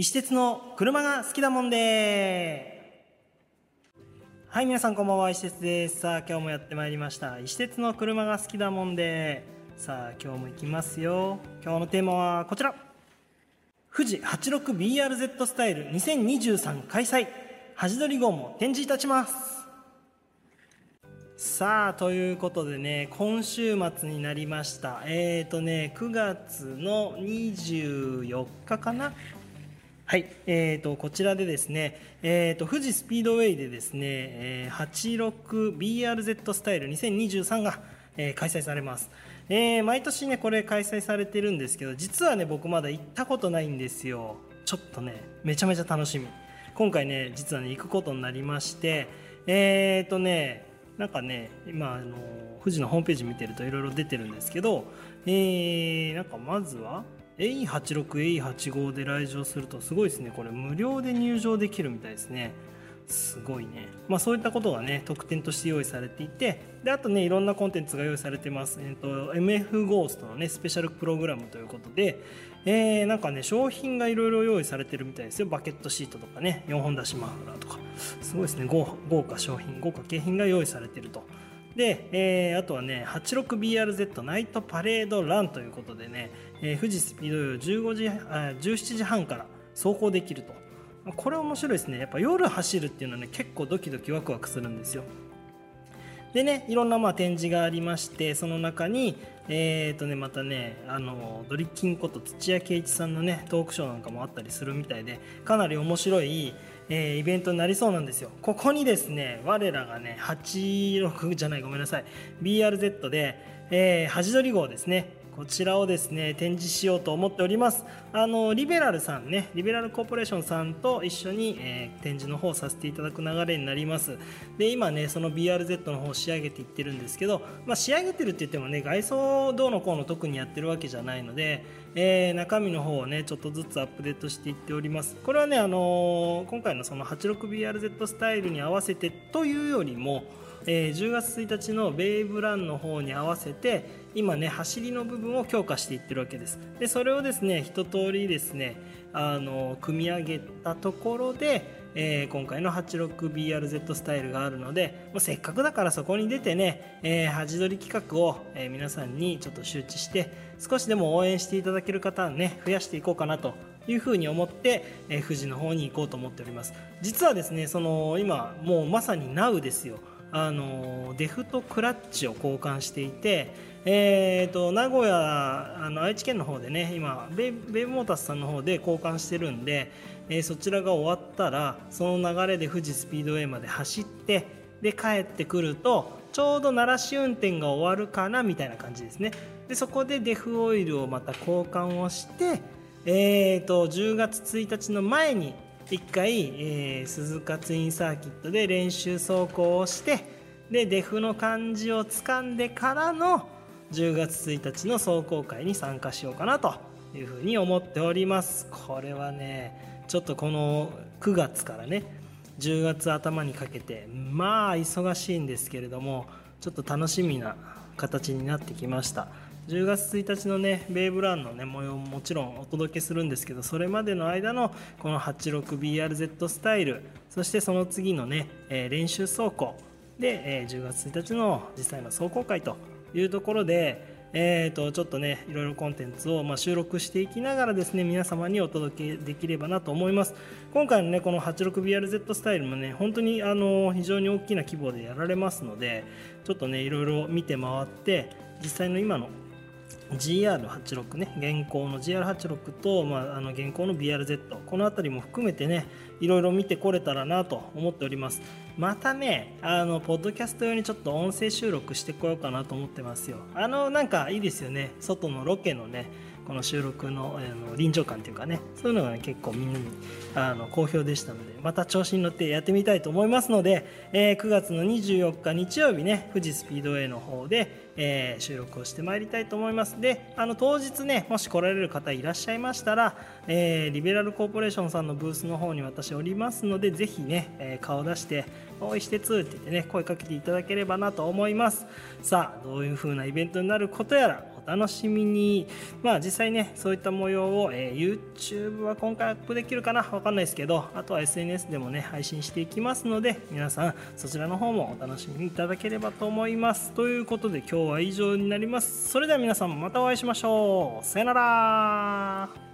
石鉄の車が好きだもんで。はい皆さんこんばんは。石鉄です。さあ今日もやってまいりました。石鉄の車が好きだもんで。さあ今日も行きますよ。今日のテーマはこちら。富士 86BRZ スタイル2023開催。端取り号も展示いたします。さあということでね今週末になりました。えっ、ー、とね9月の24日かな。はい、えーと、こちらでですね、えーと、富士スピードウェイでですね、えー、86BRZ スタイル2023が、えー、開催されます、えー、毎年ねこれ開催されてるんですけど実はね僕まだ行ったことないんですよ。ちょっとねめちゃめちゃ楽しみ。今回ね実はね行くことになりましてえっ、ー、とねなんかね今あの富士のホームページ見てるといろいろ出てるんですけど、えー、なんかまずは A86、A85 で来場するとすごいですね。これ無料で入場できるみたいですね。すごいね、まあ、そういったことがね特典として用意されていてであとねいろんなコンテンツが用意されてます、えーと、MF ゴーストのねスペシャルプログラムということで、えー、なんかね商品がいろいろ用意されてるみたいですよ。バケットシートとかね4本出しマフラーとか。すごいですね。豪華商品豪華景品が用意されてると。で、えー、あとはね 86BRZ ナイトパレードランということでね、えー、富士スピード用15時あ17時半から走行できると。これ面白いですね。やっぱ夜走るっていうのはね結構ドキドキワクワクするんですよ。でねいろんなまあ展示がありましてその中にえーとね、またねあのドリキンこと土屋圭一さんのねトークショーなんかもあったりするみたいでかなり面白い、えー、イベントになりそうなんですよ。ここにですね我らがね86じゃないごめんなさい。BRZ で、えー、端取り号ですね。こちらをですね展示しようと思っております。あのリベラルさんねリベラルコーポレーションさんと一緒に、えー、展示の方させていただく流れになります。で今ねその BRZ の方仕上げていってるんですけど、まあ、仕上げてるって言ってもね外装どうのこうの特にやってるわけじゃないので、えー、中身の方をねちょっとずつアップデートしていっております。これはねあのー、今回のその 86BRZ スタイルに合わせてというよりもえー、10月1日のベイブランの方に合わせて今ね走りの部分を強化していってるわけです。でそれをですね一通りですねあの組み上げたところでえー、今回の 86BRZ スタイルがあるので、まあ、せっかくだからそこに出てね、えー、端取り企画を、えー、皆さんにちょっと周知して少しでも応援していただける方をね増やしていこうかなというふうに思って、えー、富士の方に行こうと思っております。実はですねその今もうまさに NOW ですよ。あのデフとクラッチを交換していて、えーと、名古屋あの愛知県の方でね今ベイベイモータスさんの方で交換してるんで、えー、そちらが終わったらその流れで富士スピードウェイまで走ってで帰ってくるとちょうど鳴らし運転が終わるかなみたいな感じですね。でそこでデフオイルをまた交換をして、えーと10月1日の前に1回、えー、鈴鹿ツインサーキットで練習走行をしてでデフの感じをつかんでからの10月1日の壮行会に参加しようかなというふうに思っております。これはねちょっとこの9月からね10月頭にかけてまあ忙しいんですけれどもちょっと楽しみな形になってきました。10月1日のねベイブランのね模様ももちろんお届けするんですけどそれまでの間のこの 86BRZ スタイルそしてその次のね、え、練習走行で、え、10月1日の実際の走行会というところでえーと、ちょっとねいろいろコンテンツを、ま、収録していきながらですね皆様にお届けできればなと思います。今回のねこの 86BRZ スタイルもね本当にあの非常に大きな規模でやられますのでちょっとねいろいろ見て回って実際の今の GR86 ね現行の GR86 と、まあ、あの現行の BRZ この辺りも含めてねいろいろ見てこれたらなと思っております。またねあのポッドキャスト用にちょっと音声収録してこようかなと思ってますよ。あのなんかいいですよね。外のロケのねこの収録のあの臨場感というかねそういうのが、ね、結構みんなにあの好評でしたのでまた調子に乗ってやってみたいと思いますので、えー、9月の24日日曜日ね富士スピードウェイの方で、えー、収録をしてまいりたいと思います。であの当日ねもし来られる方いらっしゃいましたら、えー、リベラルコーポレーションさんのブースの方に私おりますのでぜひね、え顔出して「おいしてつ」って言ってね声かけていただければなと思います。さあどういう風なイベントになることやらお楽しみに。まあ実際ねそういった模様を、えー、YouTube は今回アップできるかな？わかんないですけどあとは SNS でもね配信していきますので皆さんそちらの方もお楽しみいただければと思います。ということで今日は以上になります。それでは皆さんまたお会いしましょう。さよなら。